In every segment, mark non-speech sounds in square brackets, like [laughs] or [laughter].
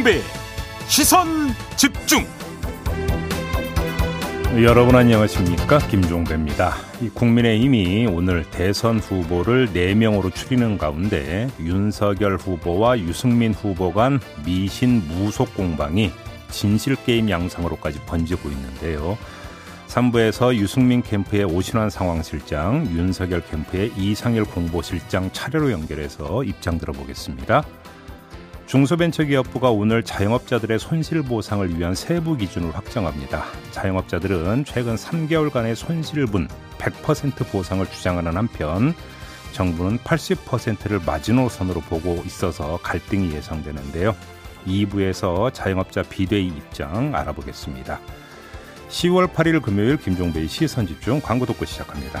김종배 시선 집중 여러분 안녕하십니까 김종배입니다. 국민의힘이 오늘 대선 후보를 4명으로 추리는 가운데 윤석열 후보와 유승민 후보 간 미신 무속 공방이 진실 게임 양상으로까지 번지고 있는데요. 3부에서 유승민 캠프의 오신환 상황실장, 윤석열 캠프의 이상일 공보실장 차례로 연결해서 입장 들어보겠습니다. 중소벤처기업부가 오늘 자영업자들의 손실보상을 위한 세부 기준을 확정합니다. 자영업자들은 최근 3개월간의 손실분 100% 보상을 주장하는 한편 정부는 80%를 마지노선으로 보고 있어서 갈등이 예상되는데요. 2부에서 자영업자 비대위 입장 알아보겠습니다. 10월 8일 금요일 김종배의 시선집중 광고 듣고 시작합니다.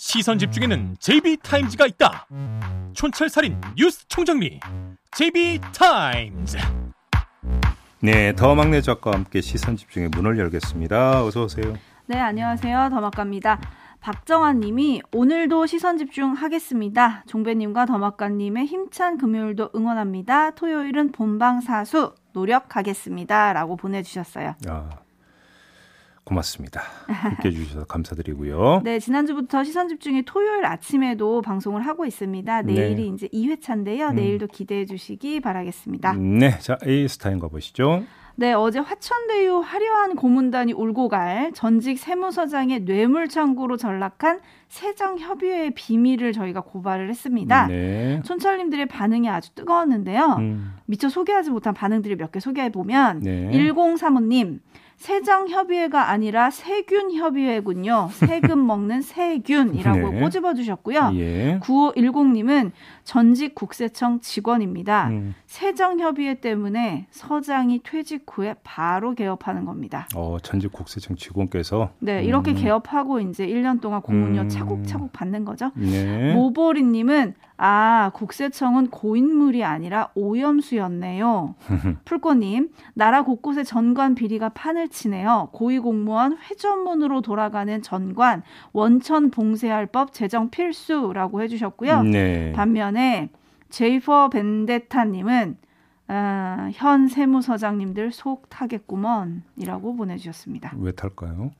시선 집중에는 JB타임즈가 있다 촌철살인 뉴스 총정리 JB타임즈 네, 더 막내 작가와 함께 시선 집중의 문을 열겠습니다. 어서 오세요. 네, 안녕하세요. 더 막가입니다. 박정환 님이 오늘도 시선 집중하겠습니다. 종배님과 더막가님의 힘찬 금요일도 응원합니다. 토요일은 본방 사수 노력하겠습니다. 라고 보내주셨어요. 아, 고맙습니다. 함께 해주셔서 감사드리고요. [laughs] 네, 지난주부터 시선 집중이 토요일 아침에도 방송을 하고 있습니다. 내일이 네. 이제 2회차인데요. 음. 내일도 기대해 주시기 바라겠습니다. 네, 자 A 스타인 가보시죠. 네, 어제 화천대유 화려한 고문단이 울고 갈 전직 세무서장의 뇌물창고로 전락한 세정협의회의 비밀을 저희가 고발을 했습니다. 네. 촌철님들의 반응이 아주 뜨거웠는데요. 음, 미처 소개하지 못한 반응들을 몇 개 소개해 보면 네. 1035님 세정협의회가 아니라 세균협의회군요. 세금 먹는 세균이라고 네. 꼬집어 주셨고요. 예. 9510님은 전직 국세청 직원입니다. 음, 세정협의회 때문에 서장이 퇴직 후에 바로 개업하는 겁니다. 어, 전직 국세청 직원께서 네, 이렇게 음. 개업하고 이제 1년 동안 공문료 음. 차곡차곡 받는 거죠. 네. 모보리 님은 아 국세청은 고인물이 아니라 오염수였네요. [laughs] 풀꽃님 나라 곳곳에 전관 비리가 판을 치네요. 고위공무원 회전문으로 돌아가는 전관 원천 봉쇄할 법 제정 필수라고 해주셨고요. 네. 반면에 제이 포 벤데타님은 아, 현 세무서장님들 속 타겠구먼이라고 보내주셨습니다. 왜 탈까요?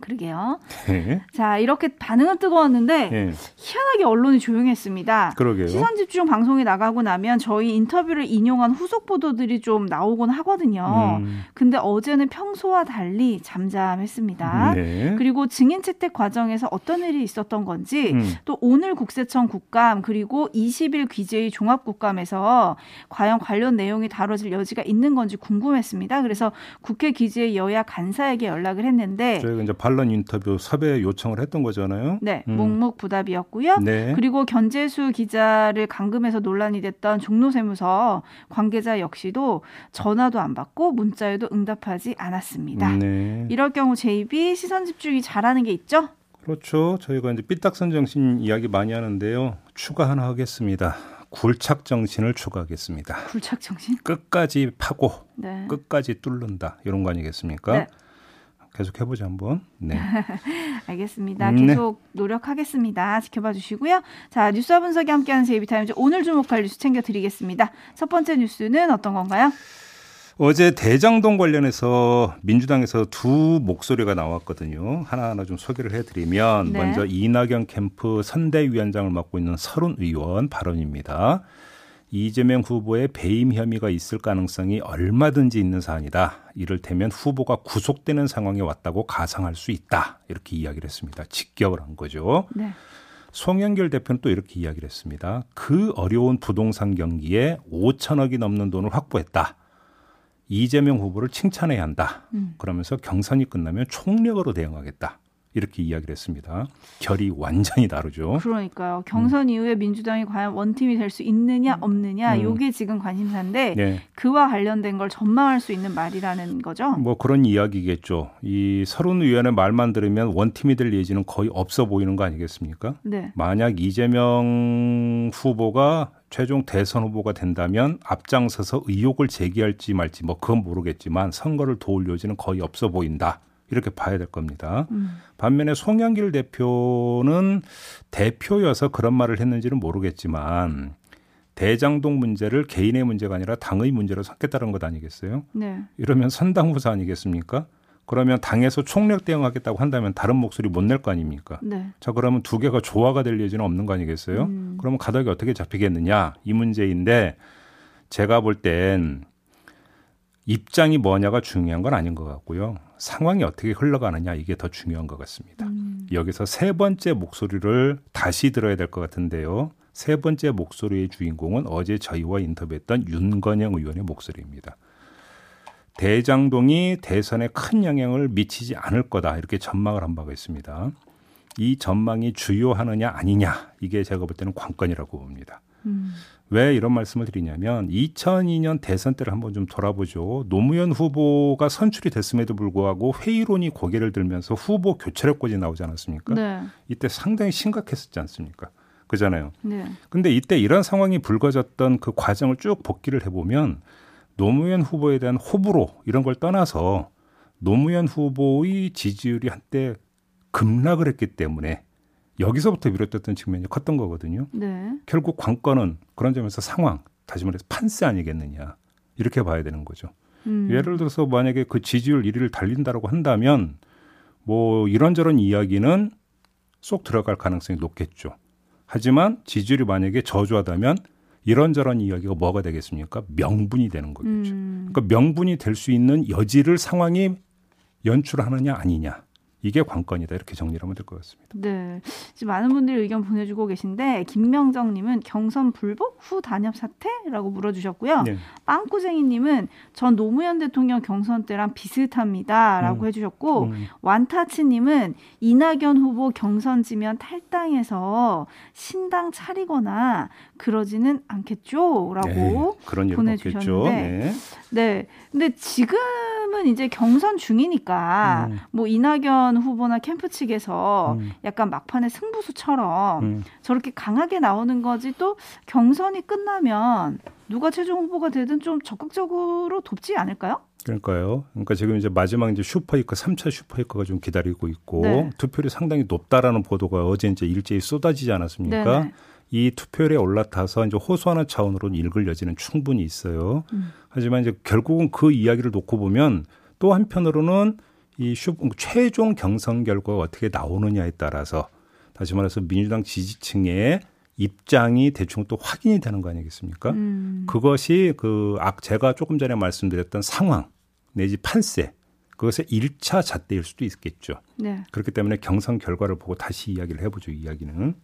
그러게요. 네. 자 이렇게 반응은 뜨거웠는데 예. 희한하게 언론이 조용했습니다. 그러게요. 시선 집중 방송이 나가고 나면 저희 인터뷰를 인용한 후속 보도들이 좀 나오곤 하거든요. 음, 근데 어제는 평소와 달리 잠잠했습니다. 네. 그리고 증인 채택 과정에서 어떤 일이 있었던 건지 음, 또 오늘 국세청 국감 그리고 20일 기재위 종합 국감에서 과연 관련 내용이 다뤄질 여지가 있는 건지 궁금했습니다. 그래서 국회 귀재위 여야 간사에게 연락을 했는데 저희가 이제 반론 인터뷰 섭외 요청을 했던 거잖아요. 네, 음. 묵묵 부답이었고요. 네. 그리고 견재수 기자를 감금해서 논란이 됐던 종로세무서 관계자 역시도 전화도 안 받고 문자에도 응답하지 않았습니다. 네. 이럴 경우 JB 시선 집중이 잘하는 게 있죠? 그렇죠. 저희가 이제 삐딱선 정신 이야기 많이 하는데요. 추가 하나 하겠습니다. 굴착 정신을 추가하겠습니다. 굴착 정신? 끝까지 파고 네. 끝까지 뚫는다 이런 거 아니겠습니까? 네. 계속 해보자 한번. 네. [laughs] 알겠습니다. 네. 계속 노력하겠습니다. 지켜봐 주시고요. 자, 뉴스와 분석이 함께하는 제이비타임즈 오늘 주목할 뉴스 챙겨드리겠습니다. 첫 번째 뉴스는 어떤 건가요? 어제 대장동 관련해서 민주당에서 두 목소리가 나왔거든요. 하나하나 좀 소개를 해드리면 네. 먼저 이낙연 캠프 선대위원장을 맡고 있는 서른 의원 발언입니다. 이재명 후보의 배임 혐의가 있을 가능성이 얼마든지 있는 사안이다. 이를테면 후보가 구속되는 상황에 왔다고 가상할 수 있다. 이렇게 이야기를 했습니다. 직격을 한 거죠. 네. 송영길 대표는 또 이렇게 이야기를 했습니다. 그 어려운 부동산 경기에 5천억이 넘는 돈을 확보했다. 이재명 후보를 칭찬해야 한다. 음. 그러면서 경선이 끝나면 총력으로 대응하겠다. 이렇게 이야기를 했습니다. 결이 완전히 다르죠. 그러니까요. 경선 음. 이후에 민주당이 과연 원팀이 될 수 있느냐 없느냐 음. 요게 지금 관심사인데 네. 그와 관련된 걸 전망할 수 있는 말이라는 거죠. 뭐 그런 이야기겠죠. 이 서른 의원의 말만 들으면 원팀이 될 예지는 거의 없어 보이는 거 아니겠습니까? 네. 만약 이재명 후보가 최종 대선 후보가 된다면 앞장서서 의혹을 제기할지 말지 뭐 그건 모르겠지만 선거를 도울 여지는 거의 없어 보인다. 이렇게 봐야 될 겁니다. 음. 반면에 송영길 대표는 대표여서 그런 말을 했는지는 모르겠지만 대장동 문제를 개인의 문제가 아니라 당의 문제로 삼겠다는 것 아니겠어요? 네. 이러면 선당 후사 아니겠습니까? 그러면 당에서 총력 대응하겠다고 한다면 다른 목소리 못 낼 거 아닙니까? 네. 자 그러면 두 개가 조화가 될 예지는 없는 거 아니겠어요? 음. 그러면 가닥이 어떻게 잡히겠느냐 이 문제인데 제가 볼 땐 입장이 뭐냐가 중요한 건 아닌 것 같고요. 상황이 어떻게 흘러가느냐 이게 더 중요한 것 같습니다. 음. 여기서 세 번째 목소리를 다시 들어야 될 것 같은데요. 세 번째 목소리의 주인공은 어제 저희와 인터뷰했던 윤건영 의원의 목소리입니다. 대장동이 대선에 큰 영향을 미치지 않을 거다 이렇게 전망을 한 바가 있습니다. 이 전망이 주요하느냐 아니냐 이게 제가 볼 때는 관건이라고 봅니다. 음. 왜 이런 말씀을 드리냐면 2002년 대선 때를 한번 좀 돌아보죠. 노무현 후보가 선출이 됐음에도 불구하고 회의론이 고개를 들면서 후보 교체력까지 나오지 않았습니까? 네. 이때 상당히 심각했었지 않습니까? 그잖아요. 네. 근데 이때 이런 상황이 불거졌던 그 과정을 쭉 복기를 해보면 노무현 후보에 대한 호불호 이런 걸 떠나서 노무현 후보의 지지율이 한때 급락을 했기 때문에 여기서부터 비롯됐던 측면이 컸던 거거든요. 네. 결국 관건은 그런 점에서 상황, 다시 말해서 판세 아니겠느냐. 이렇게 봐야 되는 거죠. 음. 예를 들어서 만약에 그 지지율 1위를 달린다라고 한다면 뭐 이런저런 이야기는 쏙 들어갈 가능성이 높겠죠. 하지만 지지율이 만약에 저조하다면 이런저런 이야기가 뭐가 되겠습니까? 명분이 되는 거겠죠. 음. 그러니까 명분이 될 수 있는 여지를 상황이 연출하느냐 아니냐. 이게 관건이다 이렇게 정리를 하면 될 것 같습니다. 네, 지금 많은 분들이 의견 보내주고 계신데 김명정님은 경선 불복 후 단협 사태라고 물어주셨고요. 네. 빵꾸쟁이님은 전 노무현 대통령 경선 때랑 비슷합니다라고 음. 해주셨고 음. 완타치님은 이낙연 후보 경선 지면 탈당해서 신당 차리거나 그러지는 않겠죠라고 네, 그런 보내주셨는데, 네. 네, 근데 지금은 이제 경선 중이니까 음. 뭐 이낙연 후보나 캠프 측에서 음. 약간 막판에 승부수처럼 음. 저렇게 강하게 나오는 거지 또 경선이 끝나면 누가 최종 후보가 되든 좀 적극적으로 돕지 않을까요? 그러니까요. 그러니까 지금 이제 마지막 이제 슈퍼이커 3차 슈퍼이커가 좀 기다리고 있고 네. 투표율이 상당히 높다라는 보도가 어제 이제 일제히 쏟아지지 않았습니까? 네네. 이 투표율에 올라타서 이제 호소하는 차원으로 읽을 여지는 충분히 있어요. 음. 하지만 이제 결국은 그 이야기를 놓고 보면 또 한편으로는 이 슈, 최종 경선 결과가 어떻게 나오느냐에 따라서 다시 말해서 민주당 지지층의 입장이 대충 또 확인이 되는 거 아니겠습니까? 음. 그것이 그악 제가 조금 전에 말씀드렸던 상황 내지 판세 그것의 1차 잣대일 수도 있겠죠. 네. 그렇기 때문에 경선 결과를 보고 다시 이야기를 해보죠. 이야기는.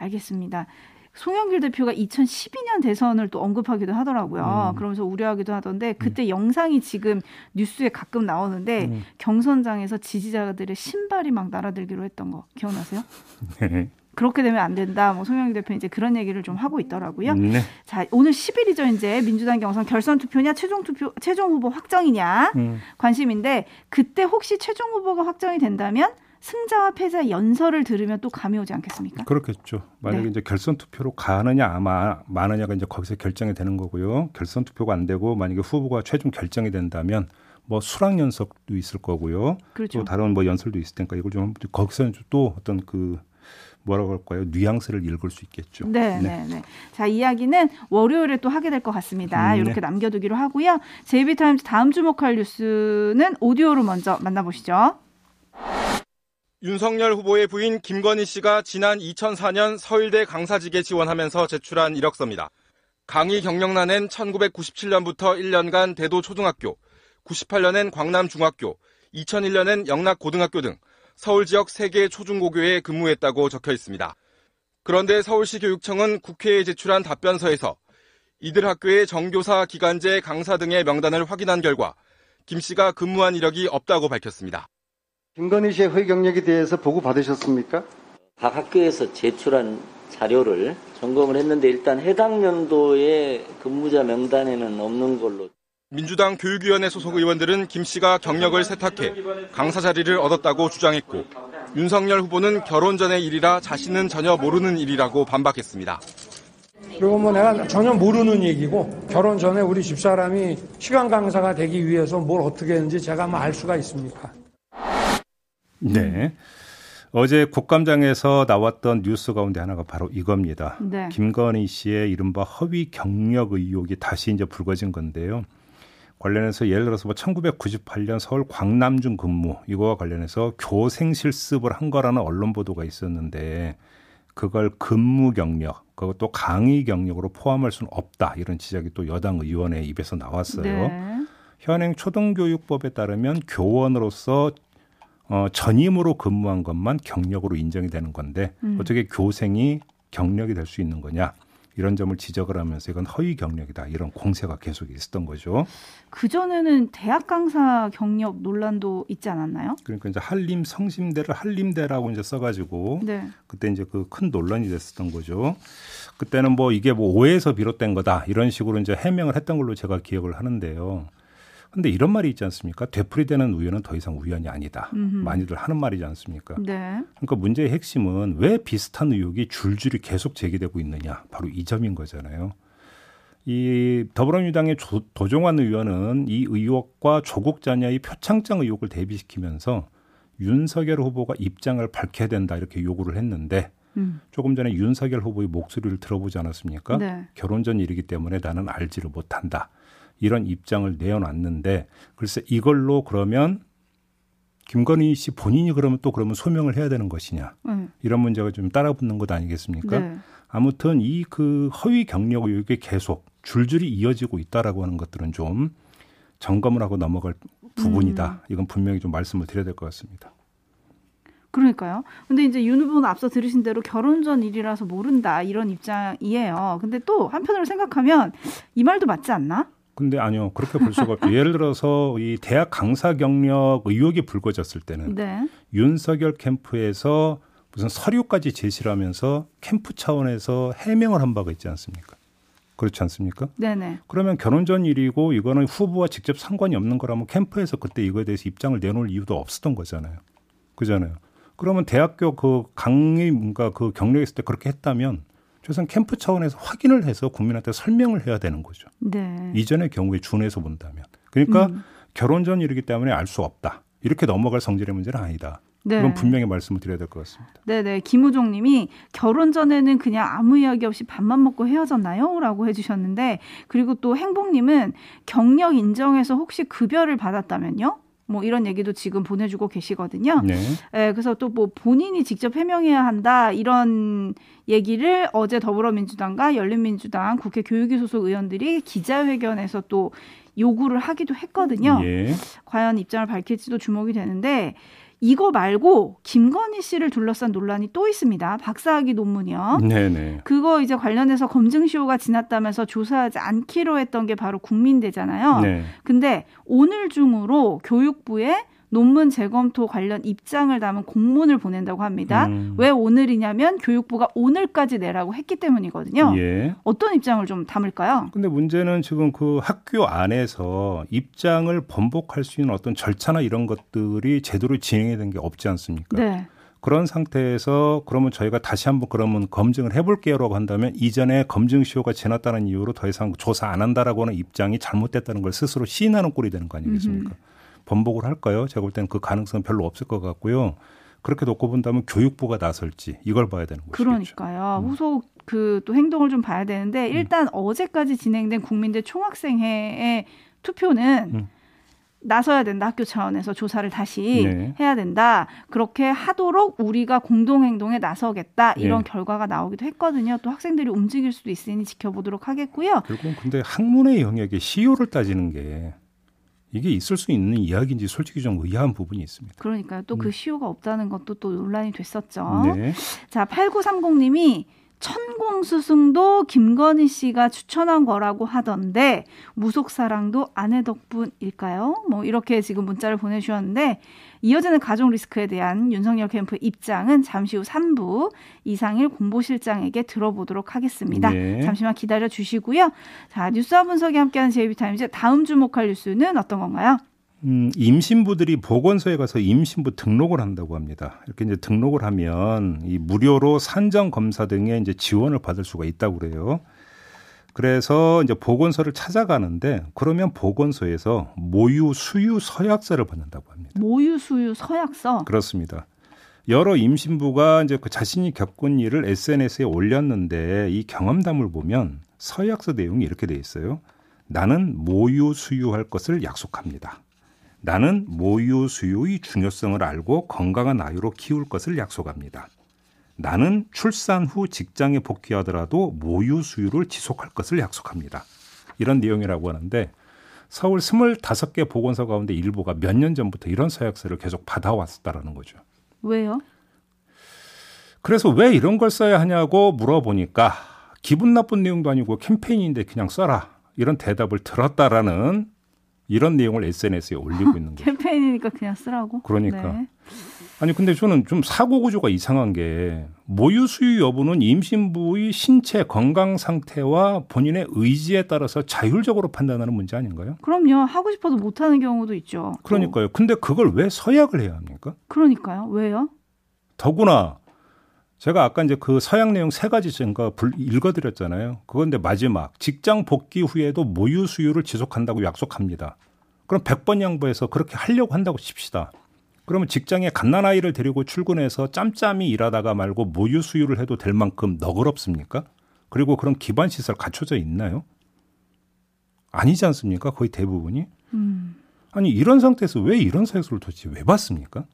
알겠습니다. 송영길 대표가 2012년 대선을 또 언급하기도 하더라고요. 음. 그러면서 우려하기도 하던데 그때 음. 영상이 지금 뉴스에 가끔 나오는데 음. 경선장에서 지지자들의 신발이 막 날아들기로 했던 거 기억나세요? [laughs] 네. 그렇게 되면 안 된다. 뭐 송영길 대표 이제 그런 얘기를 좀 하고 있더라고요. 네. 자, 오늘 10일이죠. 이제 민주당 경선 결선 투표냐, 최종 투표, 최종 후보 확정이냐 음. 관심인데 그때 혹시 최종 후보가 확정이 된다면 승자와 패자 연설을 들으면 또 감이 오지 않겠습니까? 그렇겠죠. 만약에 네. 이제 결선 투표로 가느냐 아마 마느냐가 이제 거기서 결정이 되는 거고요. 결선 투표가 안 되고 만약에 후보가 최종 결정이 된다면 뭐 수락 연설도 있을 거고요. 그렇죠. 또 다른 뭐 연설도 있을 테니까 이걸 좀 거기서 또 어떤 그 뭐라고 할까요? 뉘앙스를 읽을 수 있겠죠. 네, 네, 네. 네. 자, 이야기는 월요일에 또 하게 될 것 같습니다. 음, 네. 이렇게 남겨두기로 하고요. 제이비타임즈 다음 주목할 뉴스는 오디오로 먼저 만나보시죠. 윤석열 후보의 부인 김건희 씨가 지난 2004년 서울대 강사직에 지원하면서 제출한 이력서입니다. 강의 경력란엔 1997년부터 1년간 대도 초등학교, 98년엔 광남 중학교, 2001년엔 영락 고등학교 등 서울 지역 3개 초중고교에 근무했다고 적혀 있습니다. 그런데 서울시 교육청은 국회에 제출한 답변서에서 이들 학교의 정교사, 기간제, 강사 등의 명단을 확인한 결과 김 씨가 근무한 이력이 없다고 밝혔습니다. 김건희 씨의 허위 경력에 대해서 보고 받으셨습니까? 각 학교에서 제출한 자료를 점검을 했는데 일단 해당 연도의 근무자 명단에는 없는 걸로. 민주당 교육위원회 소속 의원들은 김 씨가 경력을 세탁해 강사 자리를 얻었다고 주장했고 윤석열 후보는 결혼 전의 일이라 자신은 전혀 모르는 일이라고 반박했습니다. 그리고 뭐 내가 전혀 모르는 얘기고 결혼 전에 우리 집사람이 시간 강사가 되기 위해서 뭘 어떻게 했는지 제가 뭐 알 수가 있습니까? 네. 어제 국감장에서 나왔던 뉴스 가운데 하나가 바로 이겁니다. 네. 김건희 씨의 이른바 허위 경력 의혹이 다시 이제 불거진 건데요. 관련해서 예를 들어서 뭐 1998년 서울 광남중 근무 이거와 관련해서 교생 실습을 한 거라는 언론 보도가 있었는데 그걸 근무 경력 그것도 강의 경력으로 포함할 수는 없다 이런 지적이 또 여당 의원의 입에서 나왔어요. 네. 현행 초등교육법에 따르면 교원으로서 어, 전임으로 근무한 것만 경력으로 인정이 되는 건데 음. 어떻게 교생이 경력이 될 수 있는 거냐? 이런 점을 지적을 하면서 이건 허위 경력이다 이런 공세가 계속 있었던 거죠. 그 전에는 대학 강사 경력 논란도 있지 않았나요? 그러니까 이제 한림 성심대를 한림대라고 이제 써가지고 네. 그때 이제 그 큰 논란이 됐었던 거죠. 그때는 뭐 이게 뭐 오해에서 비롯된 거다 이런 식으로 이제 해명을 했던 걸로 제가 기억을 하는데요. 근데 이런 말이 있지 않습니까? 되풀이되는 우연은 더 이상 우연이 아니다. 음흠. 많이들 하는 말이지 않습니까? 네. 그러니까 문제의 핵심은 왜 비슷한 의혹이 줄줄이 계속 제기되고 있느냐. 바로 이 점인 거잖아요. 이 더불어민주당의 조, 도종환 의원은 이 의혹과 조국 자녀의 표창장 의혹을 대비시키면서 윤석열 후보가 입장을 밝혀야 된다 이렇게 요구를 했는데 음. 조금 전에 윤석열 후보의 목소리를 들어보지 않았습니까? 네. 결혼 전 일이기 때문에 나는 알지를 못한다. 이런 입장을 내어놨는데 글쎄 이걸로 그러면 김건희 씨 본인이 그러면 또 그러면 소명을 해야 되는 것이냐 음. 이런 문제가 좀 따라붙는 것 아니겠습니까? 네. 아무튼 이 그 허위 경력 의혹이 계속 줄줄이 이어지고 있다라고 하는 것들은 좀 점검을 하고 넘어갈 부분이다. 음. 이건 분명히 좀 말씀을 드려야 될 것 같습니다. 그러니까요. 근데 이제 윤 후보는 앞서 들으신 대로 결혼 전 일이라서 모른다 이런 입장이에요. 근데 또 한편으로 생각하면 이 말도 맞지 않나? 근데 아니요 그렇게 볼 수가 없죠. 예를 들어서 이 대학 강사 경력 의혹이 불거졌을 때는 네. 윤석열 캠프에서 무슨 서류까지 제시를 하면서 캠프 차원에서 해명을 한 바가 있지 않습니까? 그렇지 않습니까? 네네. 그러면 결혼 전 일이고 이거는 후보와 직접 상관이 없는 거라면 캠프에서 그때 이거에 대해서 입장을 내놓을 이유도 없었던 거잖아요. 그잖아요. 그러면 대학교 그 강의 뭔가 그 경력했을 때 그렇게 했다면 최소한 캠프 차원에서 확인을 해서 국민한테 설명을 해야 되는 거죠. 네. 이전의 경우에 준해서 본다면. 그러니까 음. 결혼 전 일이기 때문에 알 수 없다. 이렇게 넘어갈 성질의 문제는 아니다. 네. 그건 분명히 말씀을 드려야 될 것 같습니다. 네네. 김우종 님이 결혼 전에는 그냥 아무 이야기 없이 밥만 먹고 헤어졌나요? 라고 해주셨는데, 그리고 또 행복님은 경력 인정해서 혹시 급여를 받았다면요? 뭐 이런 얘기도 지금 보내주고 계시거든요. 네. 예, 그래서 또 뭐 본인이 직접 해명해야 한다 이런 얘기를 어제 더불어민주당과 열린민주당 국회 교육위 소속 의원들이 기자회견에서 또 요구를 하기도 했거든요. 예. 과연 입장을 밝힐지도 주목이 되는데 이거 말고 김건희 씨를 둘러싼 논란이 또 있습니다. 박사학위 논문이요. 네네. 그거 이제 관련해서 검증시효가 지났다면서 조사하지 않기로 했던 게 바로 국민대잖아요. 네. 근데 오늘 중으로 교육부에 논문 재검토 관련 입장을 담은 공문을 보낸다고 합니다. 음. 왜 오늘이냐면 교육부가 오늘까지 내라고 했기 때문이거든요. 예. 어떤 입장을 좀 담을까요? 근데 문제는 지금 그 학교 안에서 입장을 번복할 수 있는 어떤 절차나 이런 것들이 제대로 진행이 된 게 없지 않습니까? 네. 그런 상태에서 그러면 저희가 다시 한번 그러면 검증을 해볼게요라고 한다면 이전에 검증 시효가 지났다는 이유로 더 이상 조사 안 한다라고 하는 입장이 잘못됐다는 걸 스스로 시인하는 꼴이 되는 거 아니겠습니까? 음흠. 번복을 할까요? 제가 볼 때는 그 가능성은 별로 없을 것 같고요. 그렇게 놓고 본다면 교육부가 나설지 이걸 봐야 되는 거죠. 그러니까요. 음. 후속 그 또 행동을 좀 봐야 되는데 음. 일단 음. 어제까지 진행된 국민대 총학생회의 투표는 음. 나서야 된다. 학교 차원에서 조사를 다시 네. 해야 된다. 그렇게 하도록 우리가 공동 행동에 나서겠다. 이런 네. 결과가 나오기도 했거든요. 또 학생들이 움직일 수도 있으니 지켜보도록 하겠고요. 결국 근데 학문의 영역에 시효를 따지는 게 이게 있을 수 있는 이야기인지 솔직히 좀 의아한 부분이 있습니다. 그러니까요. 또그 음. 시효가 없다는 것도 또 논란이 됐었죠. 네. 자, 8930님이 천공수승도 김건희 씨가 추천한 거라고 하던데 무속사랑도 아내 덕분일까요? 뭐 이렇게 지금 문자를 보내주셨는데 이어지는 가족 리스크에 대한 윤석열 캠프 입장은 잠시 후 3부 이상일 공보실장에게 들어보도록 하겠습니다. 네. 잠시만 기다려 주시고요. 자 뉴스와 분석이 함께하는 제이비타임즈 다음 주목할 뉴스는 어떤 건가요? 음, 임신부들이 보건소에 가서 임신부 등록을 한다고 합니다. 이렇게 이제 등록을 하면 이 무료로 산정 검사 등의 이제 지원을 받을 수가 있다고 그래요. 그래서 이제 보건소를 찾아가는데 그러면 보건소에서 모유 수유 서약서를 받는다고 합니다. 모유 수유 서약서? 그렇습니다. 여러 임신부가 이제 그 자신이 겪은 일을 SNS에 올렸는데 이 경험담을 보면 서약서 내용이 이렇게 돼 있어요. 나는 모유 수유할 것을 약속합니다. 나는 모유 수유의 중요성을 알고 건강한 아이로 키울 것을 약속합니다. 나는 출산 후 직장에 복귀하더라도 모유 수유를 지속할 것을 약속합니다. 이런 내용이라고 하는데 서울 25개 보건소 가운데 일부가 몇 년 전부터 이런 서약서를 계속 받아왔다라는 거죠. 왜요? 그래서 왜 이런 걸 써야 하냐고 물어보니까 기분 나쁜 내용도 아니고 캠페인인데 그냥 써라. 이런 대답을 들었다라는 이런 내용을 SNS에 올리고 있는 [laughs] 거죠. 캠페인이니까 그냥 쓰라고. 그러니까. 네. 아니 근데 저는 좀 사고 구조가 이상한 게 모유 수유 여부는 임신부의 신체 건강 상태와 본인의 의지에 따라서 자율적으로 판단하는 문제 아닌가요? 그럼요. 하고 싶어도 못 하는 경우도 있죠. 그러니까요. 근데 그걸 왜 서약을 해야 합니까? 그러니까요. 왜요? 더구나 제가 아까 이제 그 서약 내용 세 가지 제가 읽어드렸잖아요. 그건데 마지막 직장 복귀 후에도 모유 수유를 지속한다고 약속합니다. 그럼 100번 양보해서 그렇게 하려고 한다고 칩시다. 그러면 직장에 갓난아이를 데리고 출근해서 짬짬이 일하다가 말고 모유 수유를 해도 될 만큼 너그럽습니까? 그리고 그런 기반 시설 갖춰져 있나요? 아니지 않습니까? 거의 대부분이. 음. 아니 이런 상태에서 왜 이런 사유를 도대체 왜 받습니까?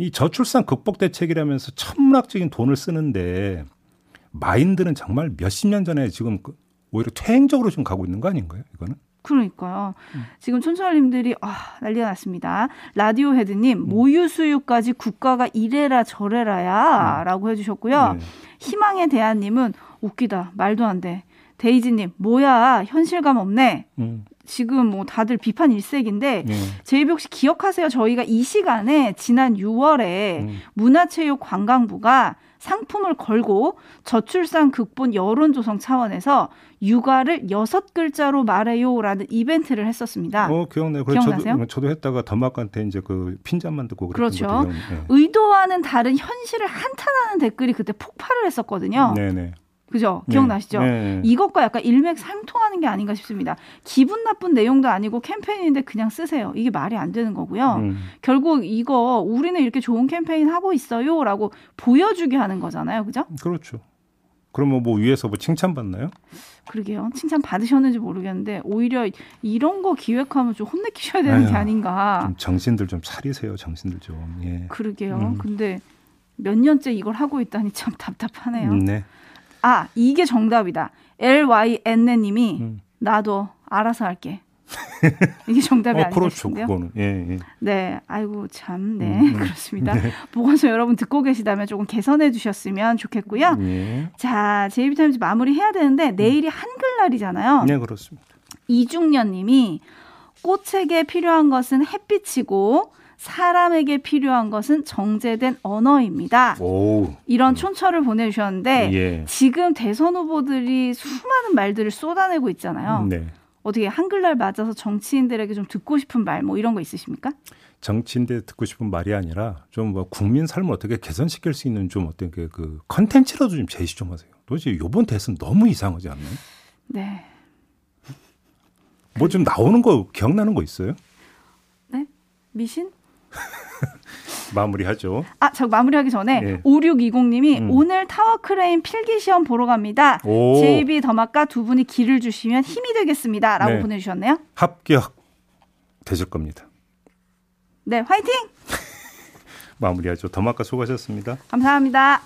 이 저출산 극복 대책이라면서 천문학적인 돈을 쓰는데 마인드는 정말 몇십 년 전에 지금 그 오히려 퇴행적으로 좀 가고 있는 거 아닌가요? 이거는? 그러니까요. 음. 지금 촌철님들이 아, 난리가 났습니다. 라디오 헤드님 음. 모유 수유까지 국가가 이래라 저래라야라고 음. 해주셨고요. 네. 희망의 대안님은 웃기다 말도 안 돼. 데이지님 뭐야 현실감 없네. 음. 지금 뭐 다들 비판 일색인데 네. 제이비 혹시 기억하세요? 저희가 이 시간에 지난 6월에 음. 문화체육관광부가 상품을 걸고 저출산 극본 여론 조성 차원에서 육아를 여섯 글자로 말해요라는 이벤트를 했었습니다. 어, 기억나요. 기억나세요? 저도, 저도 했다가 더마한테 이제 그 핀잔만 듣고 그렇죠. 네. 의도와는 다른 현실을 한탄하는 댓글이 그때 폭발을 했었거든요. 네네. 그죠? 네. 기억나시죠? 네, 네. 이것과 약간 일맥상통하는 게 아닌가 싶습니다. 기분 나쁜 내용도 아니고 캠페인인데 그냥 쓰세요. 이게 말이 안 되는 거고요. 음. 결국 이거 우리는 이렇게 좋은 캠페인 하고 있어요라고 보여주게 하는 거잖아요. 그죠? 그렇죠. 그러면 뭐 위에서 뭐 칭찬 받나요? 그러게요. 칭찬 받으셨는지 모르겠는데 오히려 이런 거 기획하면 좀 혼내키셔야 되는 아유, 게 아닌가. 좀 정신들 좀 차리세요. 정신들 좀. 예. 그러게요. 음. 근데 몇 년째 이걸 하고 있다니 참 답답하네요. 음, 네. 아, 이게 정답이다. LYN님이 음. 나도 알아서 할게. 이게 정답이 어, 아닌가 그렇죠. 그거는. 예, 예. 네, 아이고 참, 네 음, 음. 그렇습니다. 네. 보건소 여러분 듣고 계시다면 조금 개선해 주셨으면 좋겠고요. 예. 자, 제이비타임즈 마무리 해야 되는데 내일이 한글날이잖아요. 네, 그렇습니다. 이중년님이 꽃에게 필요한 것은 햇빛이고 사람에게 필요한 것은 정제된 언어입니다. 오. 이런 촌철을 보내주셨는데 예. 지금 대선 후보들이 수많은 말들을 쏟아내고 있잖아요. 네. 어떻게 한글날 맞아서 정치인들에게 좀 듣고 싶은 말 뭐 이런 거 있으십니까? 정치인들 듣고 싶은 말이 아니라 좀 뭐 국민 삶을 어떻게 개선시킬 수 있는 좀 어떤 그, 그 컨텐츠라도 좀 제시 좀 하세요. 도대체 요번 대선 너무 이상하지 않나요? 네. 뭐 좀 나오는 거 기억나는 거 있어요? 네? 미신? [laughs] 마무리하죠. 아, 저 마무리하기 전에 네. 5620님이 음. 오늘 타워 크레인 필기 시험 보러 갑니다. JB 더마카 두 분이 기를 주시면 힘이 되겠습니다라고 네. 보내 주셨네요. 합격 되실 겁니다. 네, 화이팅! [laughs] 마무리하죠. 더마카 수고하셨습니다. 감사합니다.